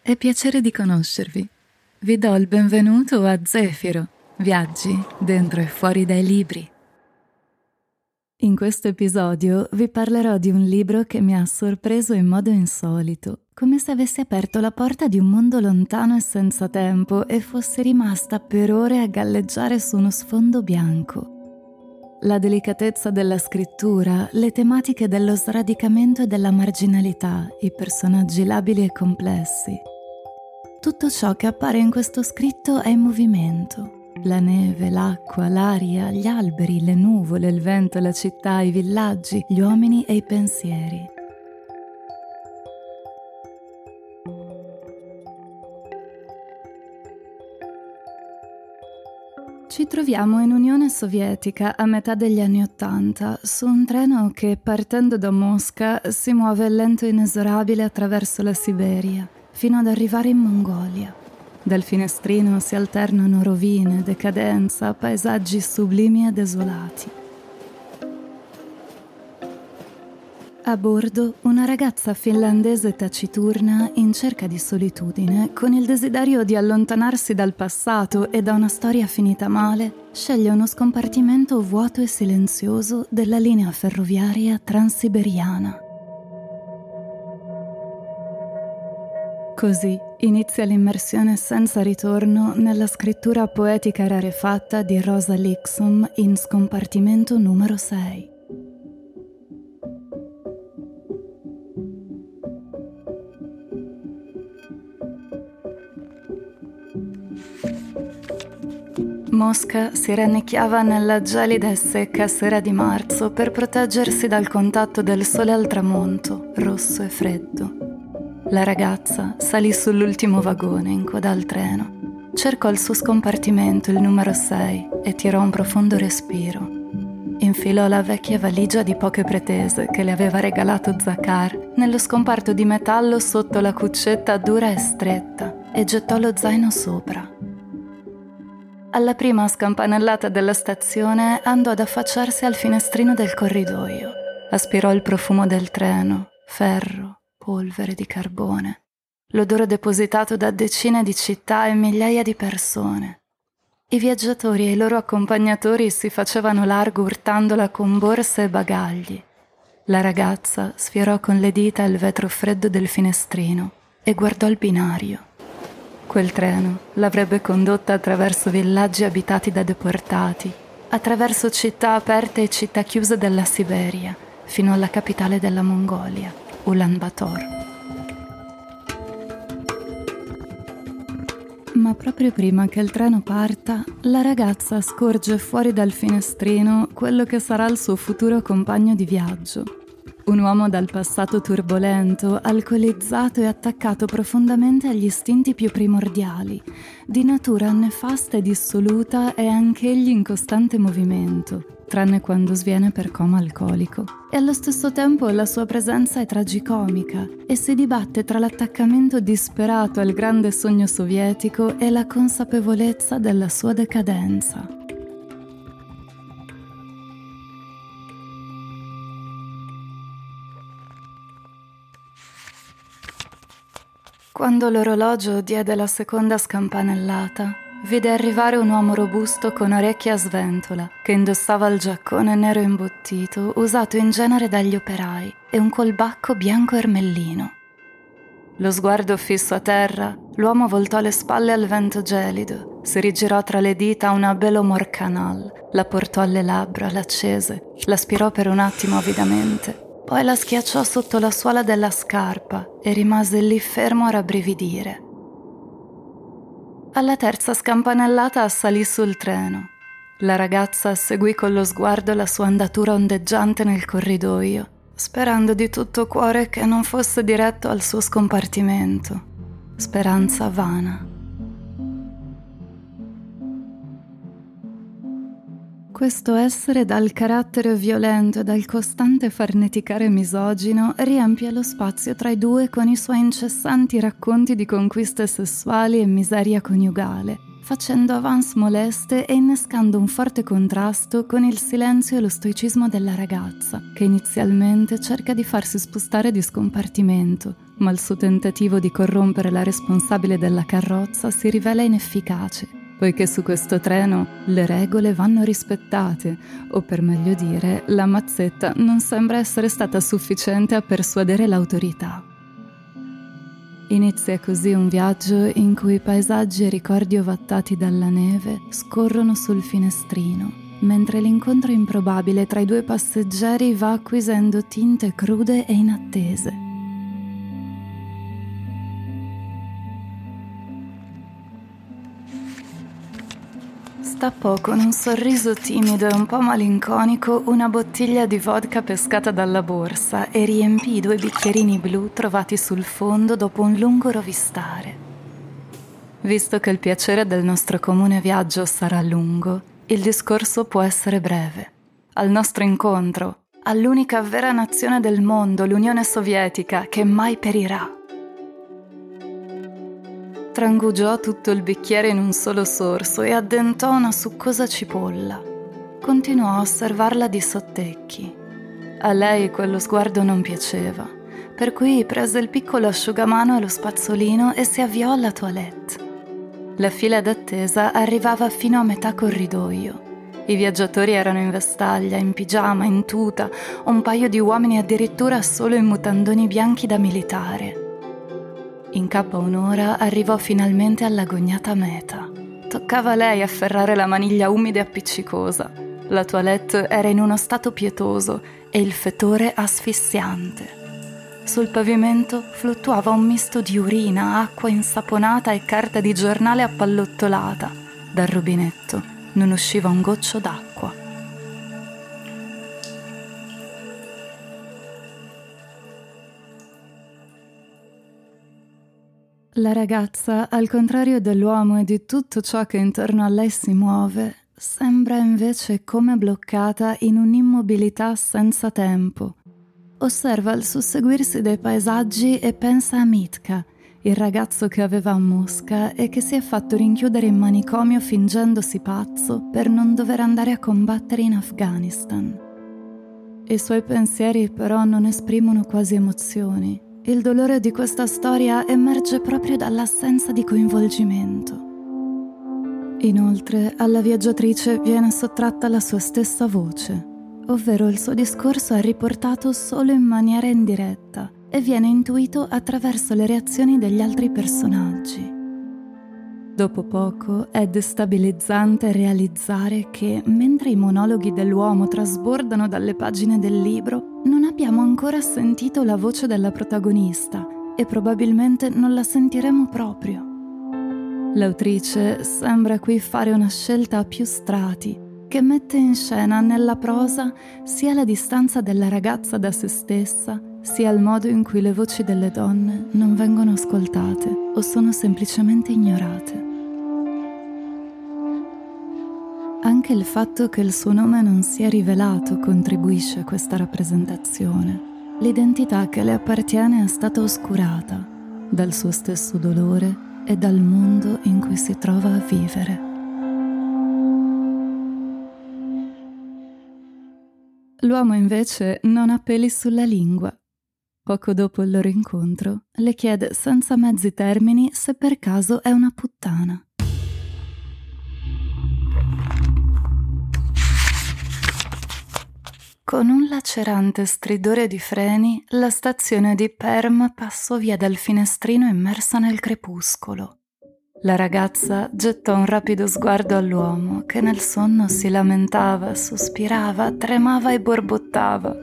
è piacere di conoscervi. Vi do il benvenuto a Zefiro, viaggi dentro e fuori dai libri. In questo episodio vi parlerò di un libro che mi ha sorpreso in modo insolito, come se avessi aperto la porta di un mondo lontano e senza tempo e fossi rimasta per ore a galleggiare su uno sfondo bianco. La delicatezza della scrittura, le tematiche dello sradicamento e della marginalità, i personaggi labili e complessi. Tutto ciò che appare in questo scritto è in movimento. La neve, l'acqua, l'aria, gli alberi, le nuvole, il vento, la città, i villaggi, gli uomini e i pensieri. Ci troviamo in Unione Sovietica a metà degli anni Ottanta, su un treno che partendo da Mosca si muove lento e inesorabile attraverso la Siberia, fino ad arrivare in Mongolia. Dal finestrino si alternano rovine, decadenza, paesaggi sublimi e desolati. A bordo una ragazza finlandese taciturna in cerca di solitudine, con il desiderio di allontanarsi dal passato e da una storia finita male, sceglie uno scompartimento vuoto e silenzioso della linea ferroviaria transiberiana. Così inizia l'immersione senza ritorno nella scrittura poetica rarefatta di Rosa Lixum in Scompartimento numero 6. Mosca si rannicchiava nella gelida e secca sera di marzo per proteggersi dal contatto del sole al tramonto, rosso e freddo. La ragazza salì sull'ultimo vagone in coda al treno. Cercò il suo scompartimento, il numero 6, e tirò un profondo respiro. Infilò la vecchia valigia di poche pretese che le aveva regalato Zakar nello scomparto di metallo sotto la cuccetta dura e stretta e gettò lo zaino sopra. Alla prima scampanellata della stazione andò ad affacciarsi al finestrino del corridoio. Aspirò il profumo del treno, ferro, polvere di carbone, l'odore depositato da decine di città e migliaia di persone. I viaggiatori e i loro accompagnatori si facevano largo urtandola con borse e bagagli. La ragazza sfiorò con le dita il vetro freddo del finestrino e guardò il binario. Quel treno l'avrebbe condotta attraverso villaggi abitati da deportati, attraverso città aperte e città chiuse della Siberia, fino alla capitale della Mongolia, Ulaanbaatar. Ma proprio prima che il treno parta, la ragazza scorge fuori dal finestrino quello che sarà il suo futuro compagno di viaggio, un uomo dal passato turbolento, alcolizzato e attaccato profondamente agli istinti più primordiali, di natura nefasta e dissoluta e anch'egli in costante movimento, tranne quando sviene per coma alcolico. E allo stesso tempo la sua presenza è tragicomica e si dibatte tra l'attaccamento disperato al grande sogno sovietico e la consapevolezza della sua decadenza. Quando l'orologio diede la seconda scampanellata, vide arrivare un uomo robusto con orecchie a sventola, che indossava il giaccone nero imbottito usato in genere dagli operai e un colbacco bianco ermellino. Lo sguardo fisso a terra, l'uomo voltò le spalle al vento gelido, si rigirò tra le dita una Belo Morcanal, la portò alle labbra, l'accese, l'aspirò per un attimo avidamente poi la schiacciò sotto la suola della scarpa e rimase lì fermo a rabbrividire. Alla terza scampanellata salì sul treno. La ragazza seguì con lo sguardo la sua andatura ondeggiante nel corridoio, sperando di tutto cuore che non fosse diretto al suo scompartimento. Speranza vana. Questo essere dal carattere violento e dal costante farneticare misogino riempie lo spazio tra i due con i suoi incessanti racconti di conquiste sessuali e miseria coniugale, facendo avance moleste e innescando un forte contrasto con il silenzio e lo stoicismo della ragazza, che inizialmente cerca di farsi spostare di scompartimento, ma il suo tentativo di corrompere la responsabile della carrozza si rivela inefficace, poiché su questo treno le regole vanno rispettate, o per meglio dire, la mazzetta non sembra essere stata sufficiente a persuadere l'autorità. Inizia così un viaggio in cui paesaggi e ricordi ovattati dalla neve scorrono sul finestrino, mentre l'incontro improbabile tra i due passeggeri va acquisendo tinte crude e inattese. Stappò con un sorriso timido e un po' malinconico una bottiglia di vodka pescata dalla borsa e riempì due bicchierini blu trovati sul fondo dopo un lungo rovistare. Visto che il piacere del nostro comune viaggio sarà lungo, il discorso può essere breve. Al nostro incontro, all'unica vera nazione del mondo, l'Unione Sovietica, che mai perirà. Trangugiò tutto il bicchiere in un solo sorso e addentò una succosa cipolla. Continuò a osservarla di sottecchi. A lei quello sguardo non piaceva, per cui prese il piccolo asciugamano e lo spazzolino e si avviò alla toilette. La fila d'attesa arrivava fino a metà corridoio. I viaggiatori erano in vestaglia, in pigiama, in tuta, un paio di uomini addirittura solo in mutandoni bianchi da militare. In capo a un'ora arrivò finalmente all'agognata meta. Toccava a lei afferrare la maniglia umida e appiccicosa. La toilette era in uno stato pietoso e il fetore asfissiante. Sul pavimento fluttuava un misto di urina, acqua insaponata e carta di giornale appallottolata. Dal rubinetto non usciva un goccio d'acqua. La ragazza, al contrario dell'uomo e di tutto ciò che intorno a lei si muove, sembra invece come bloccata in un'immobilità senza tempo. Osserva il susseguirsi dei paesaggi e pensa a Mitka, il ragazzo che aveva a Mosca e che si è fatto rinchiudere in manicomio fingendosi pazzo per non dover andare a combattere in Afghanistan. I suoi pensieri però non esprimono quasi emozioni il dolore di questa storia emerge proprio dall'assenza di coinvolgimento. Inoltre, alla viaggiatrice viene sottratta la sua stessa voce, ovvero il suo discorso è riportato solo in maniera indiretta e viene intuito attraverso le reazioni degli altri personaggi. Dopo poco è destabilizzante realizzare che, mentre i monologhi dell'uomo trasbordano dalle pagine del libro, non abbiamo ancora sentito la voce della protagonista e probabilmente non la sentiremo proprio. L'autrice sembra qui fare una scelta a più strati, che mette in scena nella prosa sia la distanza della ragazza da se stessa, sia il modo in cui le voci delle donne non vengono ascoltate o sono semplicemente ignorate. Anche il fatto che il suo nome non sia rivelato contribuisce a questa rappresentazione. L'identità che le appartiene è stata oscurata dal suo stesso dolore e dal mondo in cui si trova a vivere. L'uomo invece non ha peli sulla lingua. Poco dopo il loro incontro, le chiede senza mezzi termini se per caso è una puttana. Con un lacerante stridore di freni, la stazione di Perm passò via dal finestrino immersa nel crepuscolo. La ragazza gettò un rapido sguardo all'uomo che nel sonno si lamentava, sospirava, tremava e borbottava.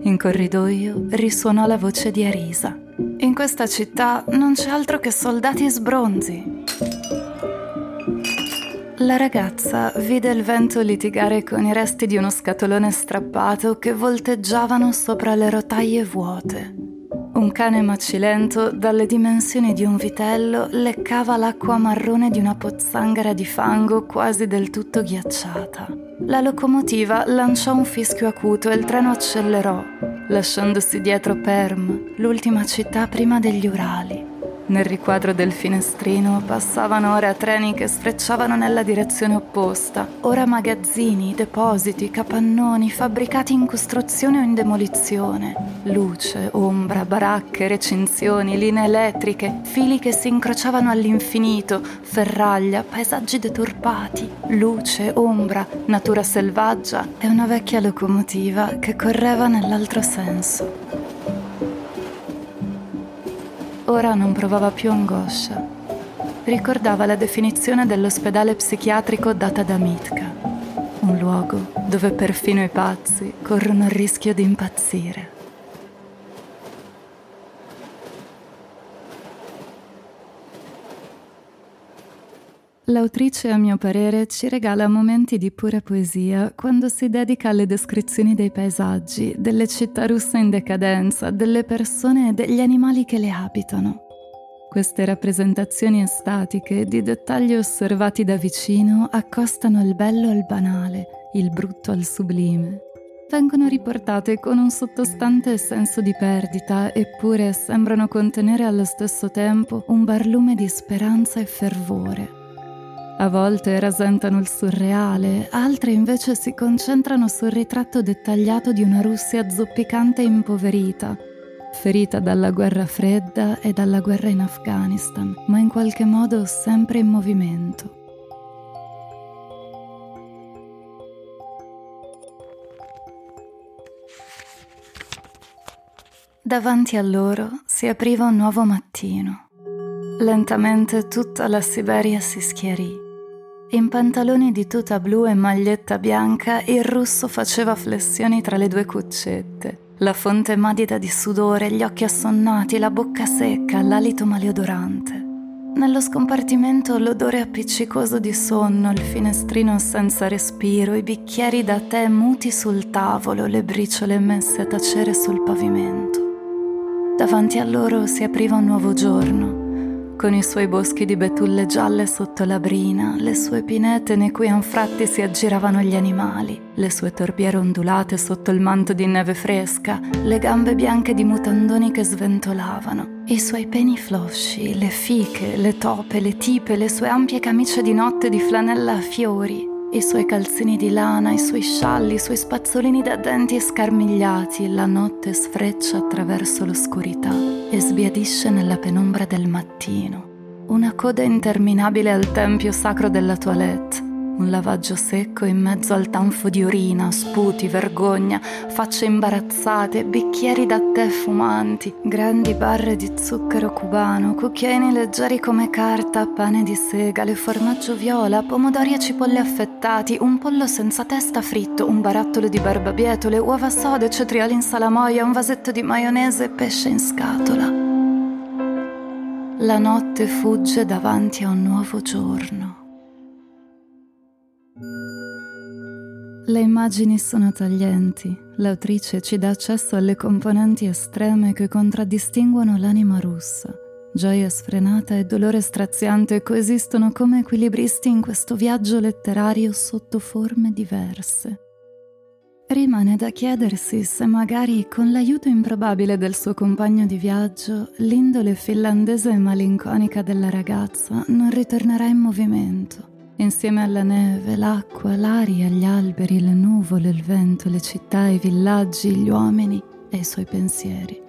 In corridoio risuonò la voce di Arisa. In questa città non c'è altro che soldati sbronzi. La ragazza vide il vento litigare con i resti di uno scatolone strappato che volteggiavano sopra le rotaie vuote. Un cane macilento, dalle dimensioni di un vitello, leccava l'acqua marrone di una pozzanghera di fango quasi del tutto ghiacciata. La locomotiva lanciò un fischio acuto e il treno accelerò, lasciandosi dietro Perm, l'ultima città prima degli Urali. Nel riquadro del finestrino passavano ora treni che sfrecciavano nella direzione opposta, ora magazzini, depositi, capannoni, fabbricati in costruzione o in demolizione. Luce, ombra, baracche, recinzioni, linee elettriche, fili che si incrociavano all'infinito, ferraglia, paesaggi deturpati, luce, ombra, natura selvaggia e una vecchia locomotiva che correva nell'altro senso. Ora non provava più angoscia. Ricordava la definizione dell'ospedale psichiatrico data da Mitka, un luogo dove perfino i pazzi corrono il rischio di impazzire. L'autrice, a mio parere, ci regala momenti di pura poesia quando si dedica alle descrizioni dei paesaggi, delle città russe in decadenza, delle persone e degli animali che le abitano. Queste rappresentazioni estatiche di dettagli osservati da vicino accostano il bello al banale, il brutto al sublime. Vengono riportate con un sottostante senso di perdita, eppure sembrano contenere allo stesso tempo un barlume di speranza e fervore. A volte rasentano il surreale, altre invece si concentrano sul ritratto dettagliato di una Russia zoppicante e impoverita, ferita dalla guerra fredda e dalla guerra in Afghanistan, ma in qualche modo sempre in movimento. Davanti a loro si apriva un nuovo mattino. Lentamente tutta la Siberia si schiarì in pantaloni di tuta blu e maglietta bianca, il russo faceva flessioni tra le due cuccette. La fonte madida di sudore, gli occhi assonnati, la bocca secca, l'alito maleodorante. Nello scompartimento l'odore appiccicoso di sonno, il finestrino senza respiro, i bicchieri da tè muti sul tavolo, le briciole messe a tacere sul pavimento. Davanti a loro si apriva un nuovo giorno con i suoi boschi di betulle gialle sotto la brina, le sue pinete nei cui anfratti si aggiravano gli animali, le sue torbiere ondulate sotto il manto di neve fresca, le gambe bianche di mutandoni che sventolavano, i suoi peni flosci, le fiche, le tope, le tipe, le sue ampie camicie di notte di flanella a fiori, i suoi calzini di lana, i suoi scialli, i suoi spazzolini da denti scarmigliati, la notte sfreccia attraverso l'oscurità e sbiadisce nella penombra del mattino. Una coda interminabile al tempio sacro della toilette, un lavaggio secco in mezzo al tanfo di urina, sputi, vergogna, facce imbarazzate, bicchieri da tè fumanti, grandi barre di zucchero cubano, cucchiaini leggeri come carta, pane di segale, formaggio viola, pomodori e cipolle affettati, un pollo senza testa fritto, un barattolo di barbabietole, uova sode, cetrioli in salamoia, un vasetto di maionese e pesce in scatola. La notte fugge davanti a un nuovo giorno. Le immagini sono taglienti. L'autrice ci dà accesso alle componenti estreme che contraddistinguono l'anima russa. Gioia sfrenata e dolore straziante coesistono come equilibristi in questo viaggio letterario sotto forme diverse. Rimane da chiedersi se magari con l'aiuto improbabile del suo compagno di viaggio, l'indole finlandese e malinconica della ragazza non ritornerà in movimento insieme alla neve, l'acqua, l'aria, gli alberi, le nuvole, il vento, le città, i villaggi, gli uomini e i suoi pensieri.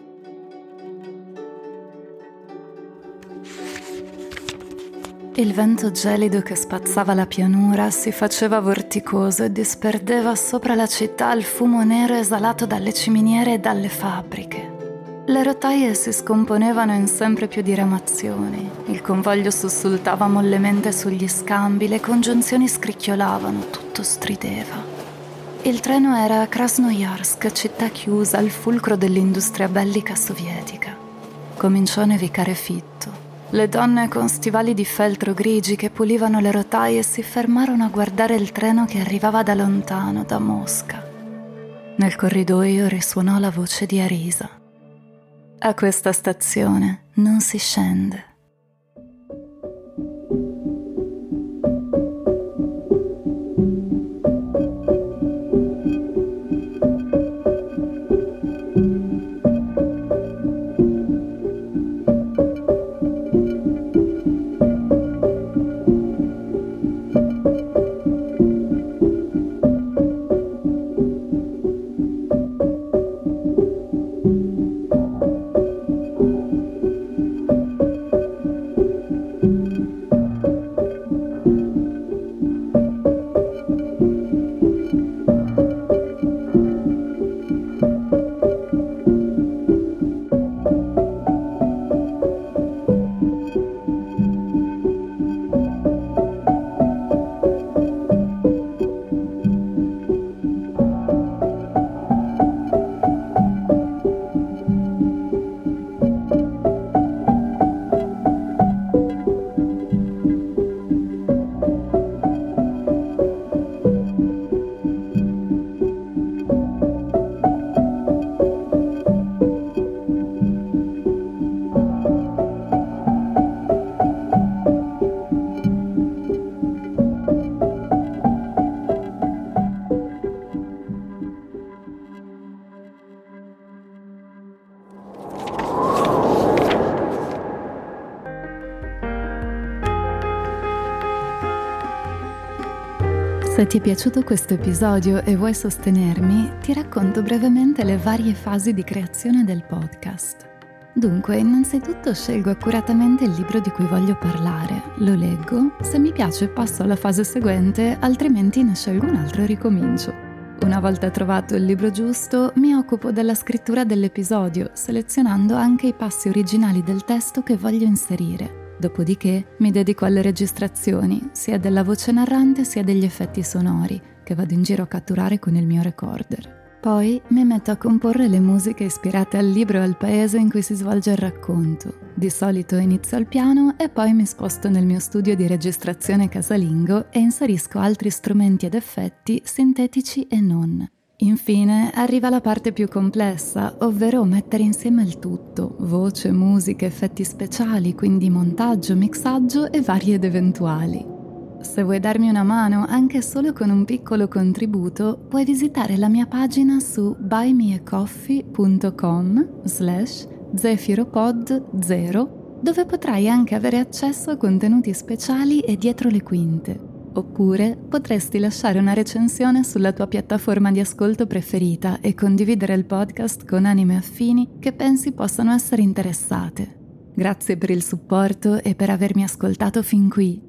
Il vento gelido che spazzava la pianura si faceva vorticoso e disperdeva sopra la città il fumo nero esalato dalle ciminiere e dalle fabbriche. Le rotaie si scomponevano in sempre più diramazioni, il convoglio sussultava mollemente sugli scambi, le congiunzioni scricchiolavano, tutto strideva. Il treno era a Krasnoyarsk, città chiusa al fulcro dell'industria bellica sovietica. Cominciò a nevicare fitto. Le donne con stivali di feltro grigi che pulivano le rotaie si fermarono a guardare il treno che arrivava da lontano, da Mosca. Nel corridoio risuonò la voce di Arisa. A questa stazione non si scende. Se ti è piaciuto questo episodio e vuoi sostenermi, ti racconto brevemente le varie fasi di creazione del podcast. Dunque, innanzitutto scelgo accuratamente il libro di cui voglio parlare, lo leggo, se mi piace passo alla fase seguente, altrimenti ne scelgo un altro e ricomincio. Una volta trovato il libro giusto, mi occupo della scrittura dell'episodio, selezionando anche i passi originali del testo che voglio inserire. Dopodiché mi dedico alle registrazioni, sia della voce narrante sia degli effetti sonori, che vado in giro a catturare con il mio recorder. Poi mi metto a comporre le musiche ispirate al libro e al paese in cui si svolge il racconto. Di solito inizio al piano e poi mi sposto nel mio studio di registrazione casalingo e inserisco altri strumenti ed effetti sintetici e non. Infine arriva la parte più complessa, ovvero mettere insieme il tutto, voce, musica, effetti speciali, quindi montaggio, mixaggio e vari ed eventuali. Se vuoi darmi una mano, anche solo con un piccolo contributo, puoi visitare la mia pagina su buymeacoffee.com slash zefiropod0 dove potrai anche avere accesso a contenuti speciali e dietro le quinte. Oppure potresti lasciare una recensione sulla tua piattaforma di ascolto preferita e condividere il podcast con anime affini che pensi possano essere interessate. Grazie per il supporto e per avermi ascoltato fin qui.